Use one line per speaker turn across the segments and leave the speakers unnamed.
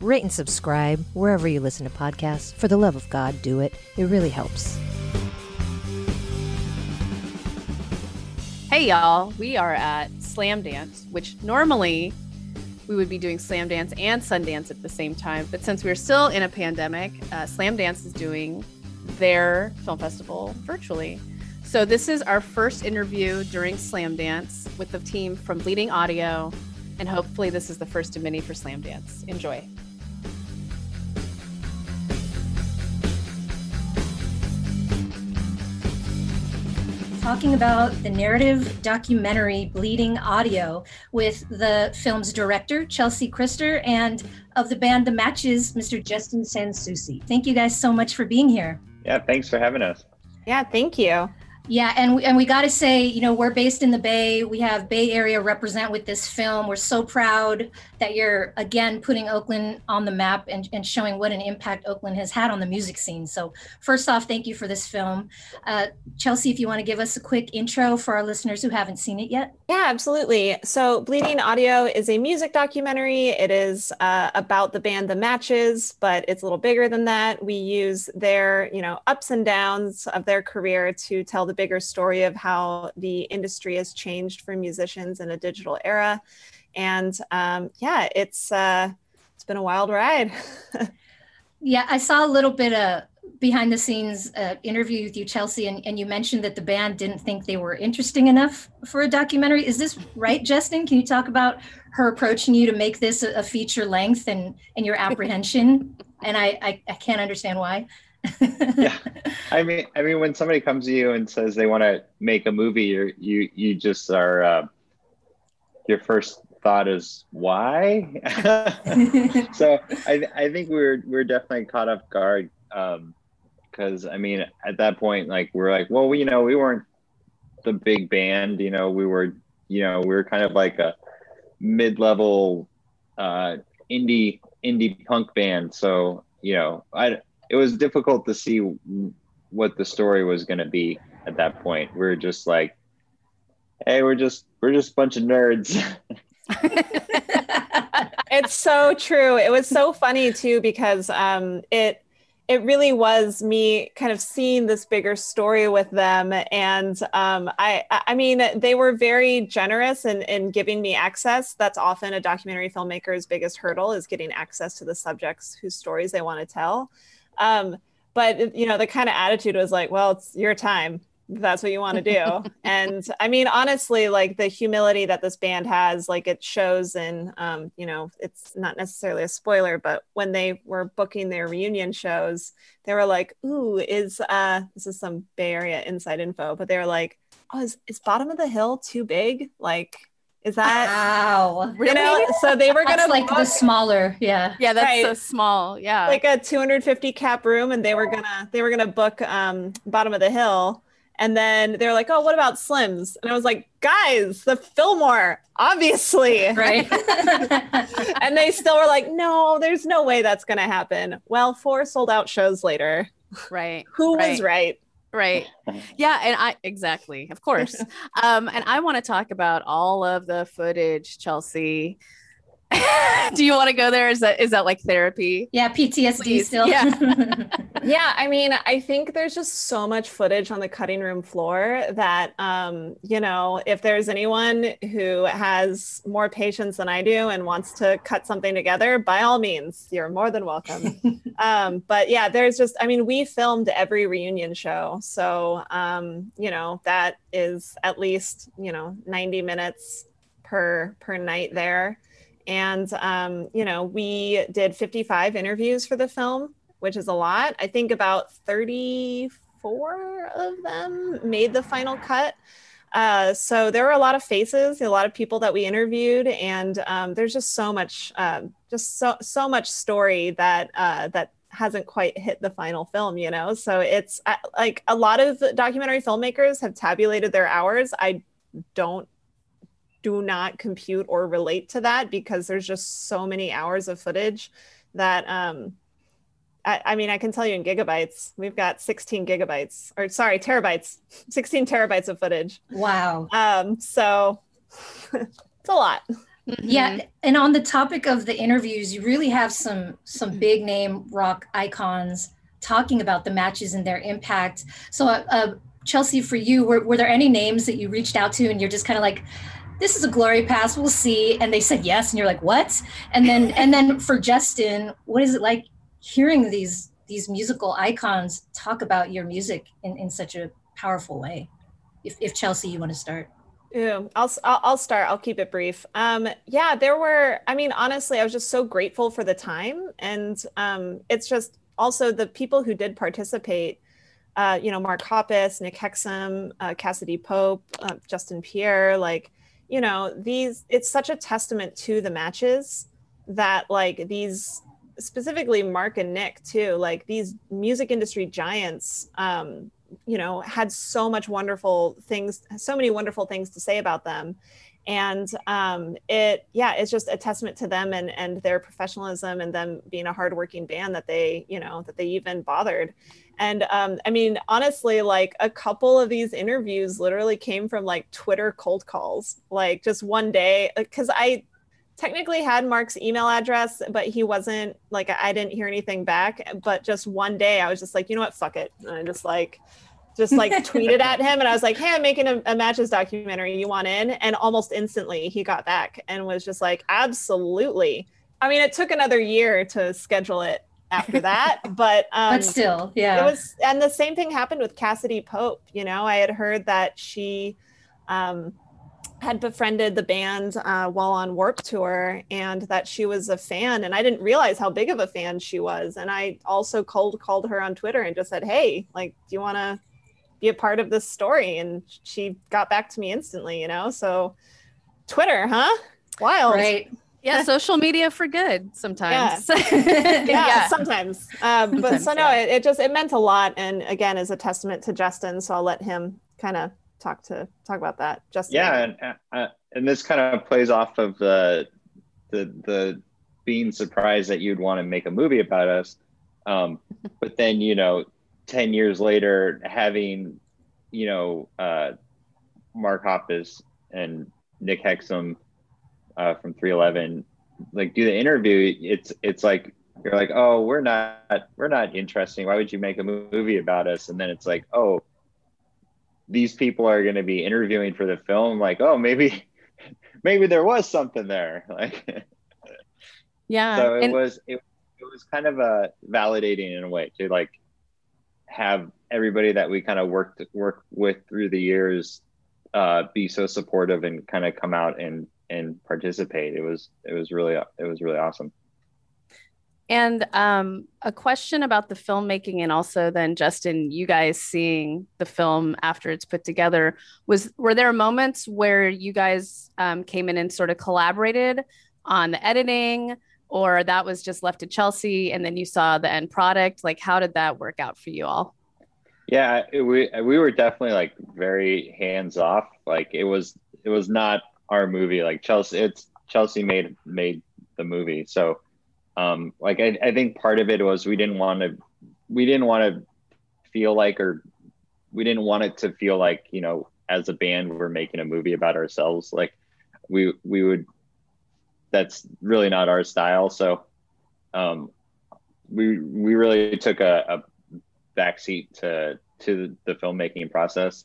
rate and subscribe wherever you listen to podcasts. For the love of God, do it. It really helps.
Hey, y'all. We are at Slamdance, which normally we would be doing Slamdance and Sundance at the same time. But since we're still in a pandemic, uh, Slamdance is doing their film festival virtually. So this is our first interview during Slamdance with the team from Bleeding Audio. And hopefully, this is the first of many for Slamdance. Enjoy.
Talking about the narrative documentary Bleeding Audio with the film's director, Chelsea Christer, and of the band The Matches, Mr. Justin SanSouci. Thank you guys so much for being here.
Yeah, thanks for having us.
Yeah, thank you.
Yeah, and we, and we got to say, you know, we're based in the Bay. We have Bay Area represent with this film. We're so proud that you're again putting Oakland on the map and, and showing what an impact Oakland has had on the music scene. So, first off, thank you for this film. Uh, Chelsea, if you want to give us a quick intro for our listeners who haven't seen it yet.
Yeah, absolutely. So, Bleeding Audio is a music documentary. It is uh, about the band The Matches, but it's a little bigger than that. We use their, you know, ups and downs of their career to tell the bigger story of how the industry has changed for musicians in a digital era. And um, yeah, it's uh, it's been a wild ride.
yeah, I saw a little bit of behind the scenes uh, interview with you, Chelsea, and, and you mentioned that the band didn't think they were interesting enough for a documentary. Is this right, Justin? Can you talk about her approaching you to make this a, feature length and and your apprehension? and I, I I can't understand why.
Yeah, I mean, I mean, when somebody comes to you and says they want to make a movie, you you you just are uh, your first thought is why. so I I think we're we're definitely caught off guard because um, I mean at that point like we're like well you know we weren't the big band you know we were you know we were kind of like a mid level uh, indie indie punk band so you know I it was difficult to see what the story was going to be at that point. We are just like, hey, we're just we're just a bunch of nerds.
it's so true. It was so funny too because um, it it really was me kind of seeing this bigger story with them and um, I, I mean they were very generous in, in giving me access that's often a documentary filmmaker's biggest hurdle is getting access to the subjects whose stories they want to tell um, but you know, the kind of attitude was like, well, it's your time. That's what you want to do. and I mean, honestly, like the humility that this band has, like it shows in, um, you know, it's not necessarily a spoiler, but when they were booking their reunion shows, they were like, ooh, is, uh, this is some Bay Area inside info, but they were like, oh, is, is Bottom of the Hill too big? Like, is that
wow?
Really? You know, so they were gonna
like book, the smaller, yeah,
yeah, that's right. so small, yeah,
like a 250 cap room, and they were gonna they were gonna book um, bottom of the hill, and then they're like, oh, what about Slim's? And I was like, guys, the Fillmore, obviously,
right?
and they still were like, no, there's no way that's gonna happen. Well, four sold out shows later,
right?
Who
right.
was right?
Right. Yeah and i exactly of course. Um and i want to talk about all of the footage chelsea do you want to go there? Is that is that like therapy?
Yeah ptsd Please. still.
Yeah. Yeah i mean i think there's just so much footage on the cutting room floor that um you know if there's anyone who has more patience than i do and wants to cut something together by all means you're more than welcome. Um but yeah there's just i mean we filmed every reunion show so um you know that is at least you know 90 minutes per per night there and, um, you know, we did 55 interviews for the film, which is a lot. I think about 34 of them made the final cut. Uh, so there were a lot of faces, a lot of people that we interviewed, and um, there's just so much, um, just so so much story that uh, that hasn't quite hit the final film you know so it's uh, like a lot of documentary filmmakers have tabulated their hours i don't do not compute or relate to that because there's just so many hours of footage that um I, I, mean, I can tell you in gigabytes, we've got 16 gigabytes, or sorry, terabytes, 16 terabytes of footage.
Wow.
Um, so it's a lot.
Mm-hmm. Yeah, and on the topic of the interviews, you really have some some big name rock icons talking about the matches and their impact. So, uh, uh, Chelsea, for you, were, were there any names that you reached out to and you're just kind of like, this is a glory pass, we'll see, and they said yes, and you're like, what? And then and then for Justin, what is it like hearing these these musical icons talk about your music in, in such a powerful way? If, if Chelsea, you want to start.
Yeah, I'll, I'll start. I'll keep it brief. Um, yeah, there were, I mean, honestly, I was just so grateful for the time. And um, it's just also the people who did participate, uh, you know, Mark Hoppus, Nick Hexum, uh, Cassadee Pope, uh, Justin Pierre, like, you know, these, it's such a testament to the matches that like these, specifically Mark and Nick too, like these music industry giants, um, you know had so much wonderful things so many wonderful things to say about them. And um, it yeah it's just a testament to them and and their professionalism and them being a hardworking band that they you know that they even bothered and um, i mean honestly like a couple of these interviews literally came from like twitter cold calls like just one day because i technically had mark's email address but he wasn't like i didn't hear anything back but just one day i was just like you know what fuck it and i just like just like tweeted at him and I was like, Hey, I'm making a, a, matches documentary. You want in? And almost instantly he got back and was just like, Absolutely. I mean, it took another year to schedule it after that, but um,
but still, yeah.
It was and the same thing happened with Cassadee Pope. You know, I had heard that she um had befriended the band uh, while on Warped Tour and that she was a fan. And I didn't realize how big of a fan she was. And I also cold called her on Twitter and just said, Hey, like, do you want to be a part of this story and she got back to me instantly you know so twitter huh wild
right
yeah social media for good sometimes.
Yeah, yeah, yeah. sometimes. Uh, but sometimes, so no yeah. it, it, just it meant a lot and again is a testament to justin so i'll let him kind of talk to talk about that justin.
Yeah and uh, and this kind of plays off of the the the being surprised that you'd want to make a movie about us. Um, but then you know 10 years later having you know uh, mark hoppus and nick hexum uh, from 311 like do the interview it's it's like you're like oh we're not we're not interesting. Why would you make a movie about us? And then it's like oh these people are going to be interviewing for the film. Like oh maybe maybe there was something there. Like
yeah
so it and- was it, it was kind of a uh, validating in a way to like have everybody that we kind of worked work with through the years uh, be so supportive and kind of come out and and participate. It was it was really it was really awesome.
And um, a question about the filmmaking, and also then Justin, you guys seeing the film after it's put together was were there moments where you guys um, came in and sort of collaborated on the editing? or that was just left to Chelsea and then you saw the end product? Like, how did that work out for you all?
Yeah, it, we we were definitely like very hands off. Like it was it was not our movie. Like Chelsea, it's Chelsea made made the movie. So, um, like I, I think part of it was we didn't want to we didn't want to feel like or we didn't want it to feel like you know as a band we're making a movie about ourselves. Like we we would that's really not our style. So um, we we really took a, a backseat to to the filmmaking process,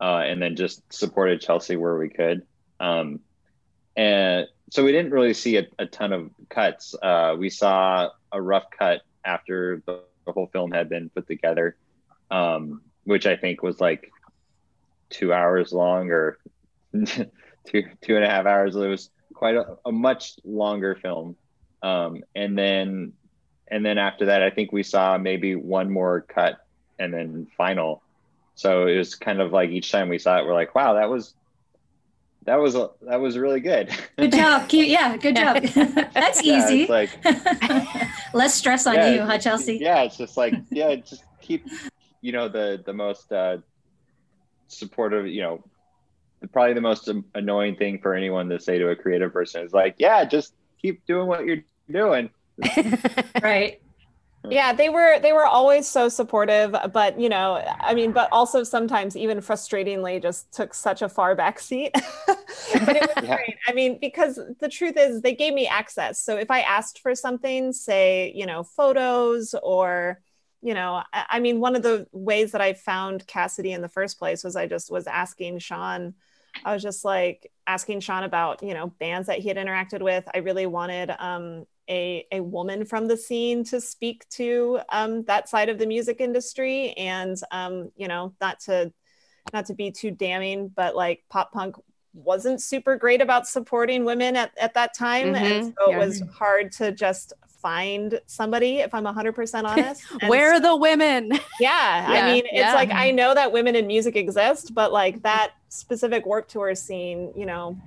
uh, and then just supported Chelsea where we could. Um, and so we didn't really see a, a ton of cuts. Uh, we saw a rough cut after the, the whole film had been put together, um, which I think was like two hours long or two two and a half hours. It was quite a, a much longer film. Um, and then and then after that, I think we saw maybe one more cut and then final. So it was kind of like each time we saw it, we're like, wow, that was that was a, that was really good.
Good job. Keep, yeah, good job. That's
Yeah,
easy.
it's like
Less stress on
Yeah,
you, huh, Chelsea?
yeah, it's just like yeah, just keep you know the the most uh, supportive. You know, the, probably the most annoying thing for anyone to say to a creative person is like, yeah, just keep doing what you're doing.
Right.
Yeah they were they were always so supportive but you know i mean but also sometimes even frustratingly just took such a far back seat. But it was
Yeah.
great. I mean because the truth is they gave me access. So if i asked for something say you know photos or you know I, I mean one of the ways that i found cassadee in the first place was i just was asking shawn. I was just like asking shawn about you know bands that he had interacted with. I really wanted um a, a woman from the scene to speak to um, that side of the music industry and um, you know not to not to be too damning but like pop punk wasn't super great about supporting women at, at that time and
Mhm,
so
yeah.
it was hard to just find somebody if i'm 100% honest And
Where are the women?
yeah,
Yeah,
I mean, it's
yeah.
like I know that women in music exist, but like that specific Warped Tour scene, you know,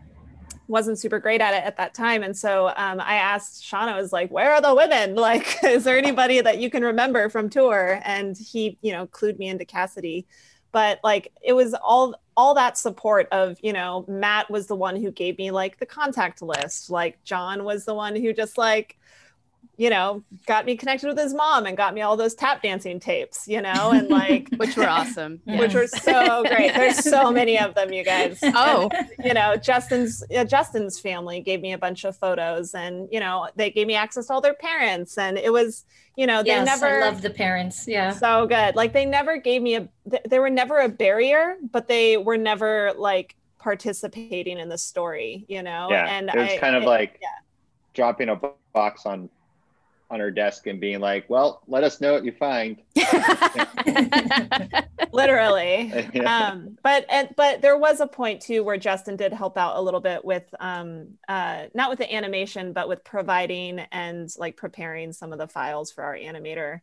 wasn't super great at it at that time. And so um, I asked Shawn, I was like, "Where are the women? Like, is there anybody that you can remember from tour?" And he, you know, clued me into Cassadee. But like, it was all all that support of, you know, Matt was the one who gave me like the contact list. Like John was the one who just like you know, got me connected with his mom and got me all those tap dancing tapes, you know, and like,
which were awesome.
Yeah.
which were so great. There's so many of them, you guys.
Oh,
You know, Justin's uh, Justin's family gave me a bunch of photos, and you know, they gave me access to all their parents, and it was, you know, they
yes,
never
I love the parents. Yeah.
so good. Like they never gave me a. th- They were never a barrier, but they were never like participating in the story, you know.
yeah,
and
it was
I-
kind of
it-
like
yeah.
dropping a box on on her desk and being like, "Well, let us know what you find."
literally.
Yeah.
um but and, but there was a point too where justin did help out a little bit with um uh not with the animation but with providing and like preparing some of the files for our animator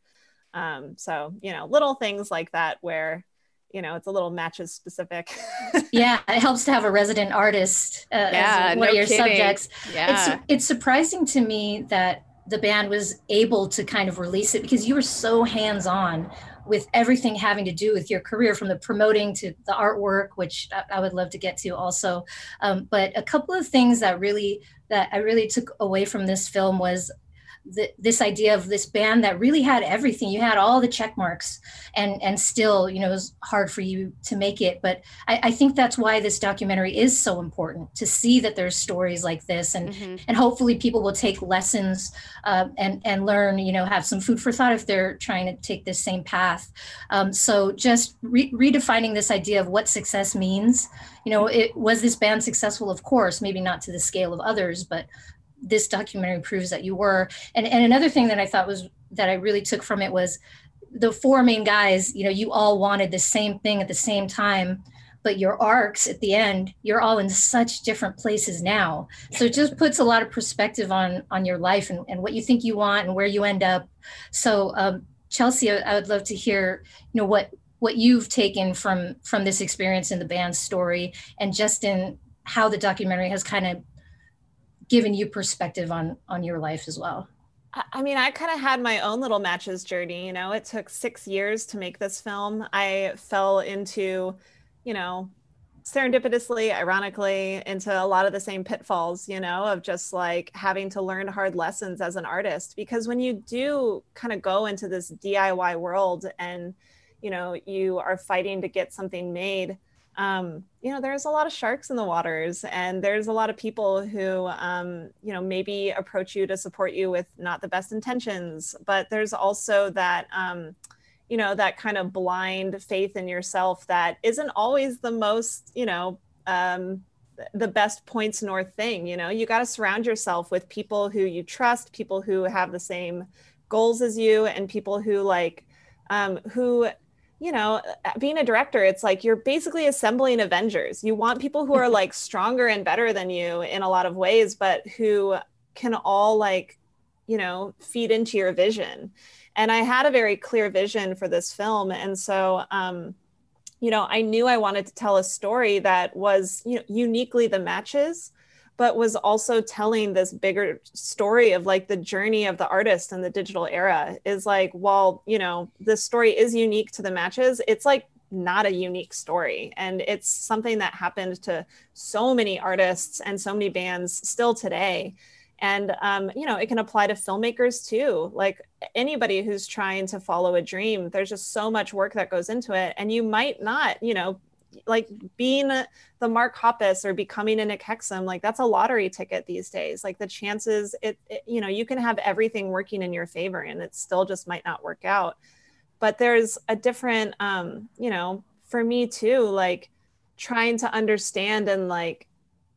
um so you know little things like that where you know it's a little matches specific
yeah, it helps to have a resident artist uh,
Yeah,
as one
no
of your
kidding.
subjects.
yeah.
It's it's surprising to me that the band was able to kind of release it because you were so hands on with everything having to do with your career, from the promoting to the artwork, which I, would love to get to also. Um, but a couple of things that really that I really took away from this film was. The, this idea of this band that really had everything. You had all the check marks and and still you know it was hard for you to make it. But I, I think that's why this documentary is so important to see that there's stories like this and
Mhm.
and hopefully people will take lessons uh, and and learn you know have some food for thought if they're trying to take this same path. Um, so just re- redefining this idea of what success means you know it was this band successful? Of course maybe not to the scale of others but this documentary proves that you were. And and another thing that i thought was that i really took from it was the four main guys you know you all wanted the same thing at the same time but your arcs at the end you're all in such different places now. So it just puts a lot of perspective on on your life and, and what you think you want and where you end up. So um, chelsea I, I would love to hear you know what what you've taken from from this experience in the band's story and just in how the documentary has kind of given you perspective on on your life as well
I- mean, I kind of had my own little matches journey. You know, it took six years to make this film. I fell into, you know, serendipitously, ironically, into a lot of the same pitfalls, you know, of just like having to learn hard lessons as an artist. Because when you do kind of go into this DIY world and, you know, you are fighting to get something made, um, you know, there's a lot of sharks in the waters, and there's a lot of people who, um, you know, maybe approach you to support you with not the best intentions. But there's also that, um, you know, that kind of blind faith in yourself that isn't always the most, you know, um, the best points north thing. You know, you got to surround yourself with people who you trust, people who have the same goals as you, and people who like, um, who you know, uh, being a director, it's like you're basically assembling Avengers. You want people who are like stronger and better than you in a lot of ways, but who can all like, you know, feed into your vision. And I had a very clear vision for this film. And so, um, you know, I knew I wanted to tell a story that was you know, uniquely the matches, but was also telling this bigger story of like the journey of the artist in the digital era is like, while, you know, this story is unique to the matches, it's like not a unique story. And it's something that happened to so many artists and so many bands still today. And, um, you know, it can apply to filmmakers too. Like anybody who's trying to follow a dream, there's just so much work that goes into it. And you might not, you know, like being the Mark Hoppus or becoming a Nick Hexum, like that's a lottery ticket these days. Like the chances, it, it, you know, you can have everything working in your favor and it still just might not work out but there's a different um you know for me too like trying to understand and like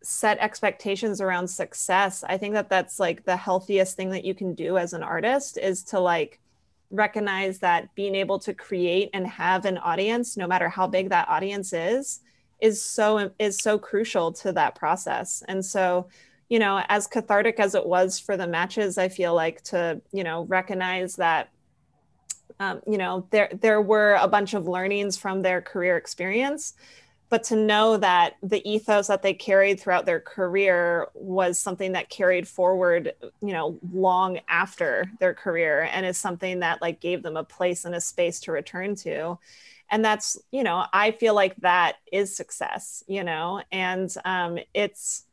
set expectations around success i think that that's like the healthiest thing that you can do as an artist is to like recognize that being able to create and have an audience no matter how big that audience is is so is so crucial to that process. And so you know as cathartic as it was for the matches i feel like to you know recognize that um, you know there there were a bunch of learnings from their career experience but to know that the ethos that they carried throughout their career was something that carried forward you know long after their career and is something that like gave them a place and a space to return to. And that's you know i feel like that is success you know? And um, it's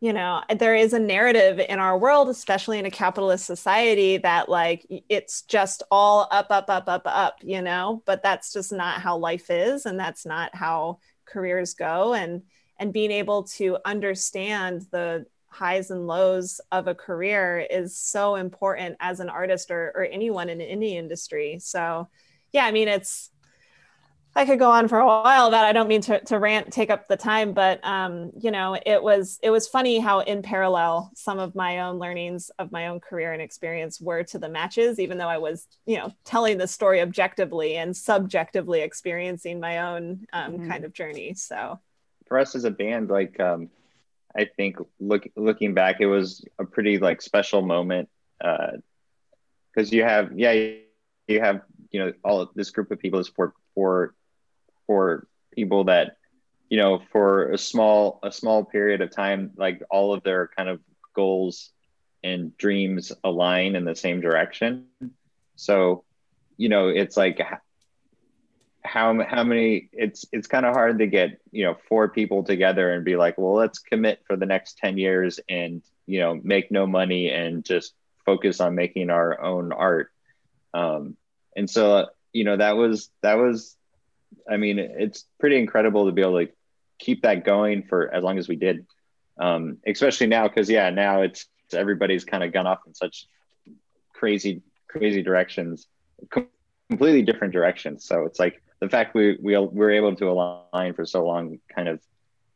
you know there is a narrative in our world especially in a capitalist society that like it's just all up up up up up you know? But that's just not how life is and that's not how careers go and and being able to understand the highs and lows of a career is so important as an artist or, or anyone in any industry. So yeah i mean it's I could go on for a while that I don't mean to, to rant, take up the time, but um, you know, it was it was funny how in parallel some of my own learnings of my own career and experience were to the matches, even though I was, you know, telling the story objectively and subjectively experiencing my own um, mm-hmm. kind of journey. So
for us as a band, like um, I think look looking back, it was a pretty like special moment because uh, you have yeah you have you know all this group of people to support for for people that you know for a small a small period of time like all of their kind of goals and dreams align in the same direction. So you know it's like how how many it's it's kind of hard to get you know four people together and be like well let's commit for the next 10 years and you know make no money and just focus on making our own art. Um and so you know that was that was I mean, it's pretty incredible to be able to keep that going for as long as we did. Um, especially now, because yeah, now it's everybody's kind of gone off in such crazy, crazy directions, completely different directions. So it's like the fact we we we're able to align for so long, kind of,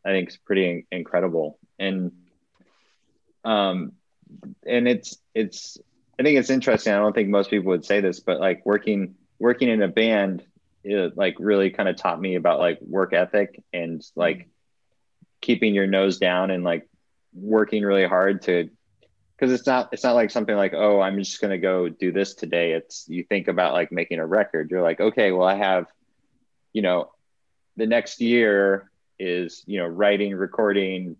I think, is pretty incredible. And um, and it's it's I think it's interesting. I don't think most people would say this, but like working working in a band it like really kind of taught me about like work ethic and like keeping your nose down and like working really hard to because it's not it's not like something like oh i'm just going to go do this today. It's you think about like making a record. You're like okay well i have you know the next year is you know writing recording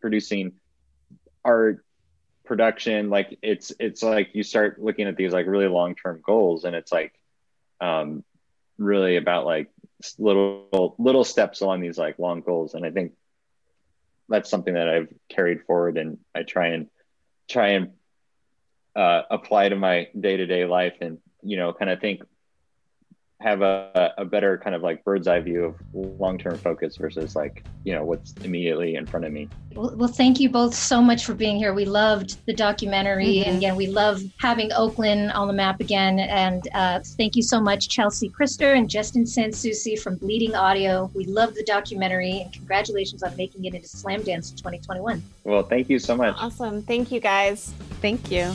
producing art production. Like it's it's like you start looking at these like really long term goals and it's like um really about like little little steps along these like long goals. And i think that's something that i've carried forward and i try and try and uh, apply to my day-to-day life and you know kind of think have a, a better kind of like bird's eye view of long-term focus versus like you know what's immediately in front of me.
Well, well thank you both so much for being here. We loved the documentary mm-hmm. and again we love having oakland on the map again. And uh, thank you so much chelsea Christer and justin SanSouci from bleeding audio. We love the documentary and congratulations on making it into Slamdance 2021
well thank you so much.
Awesome. Thank you guys.
Thank you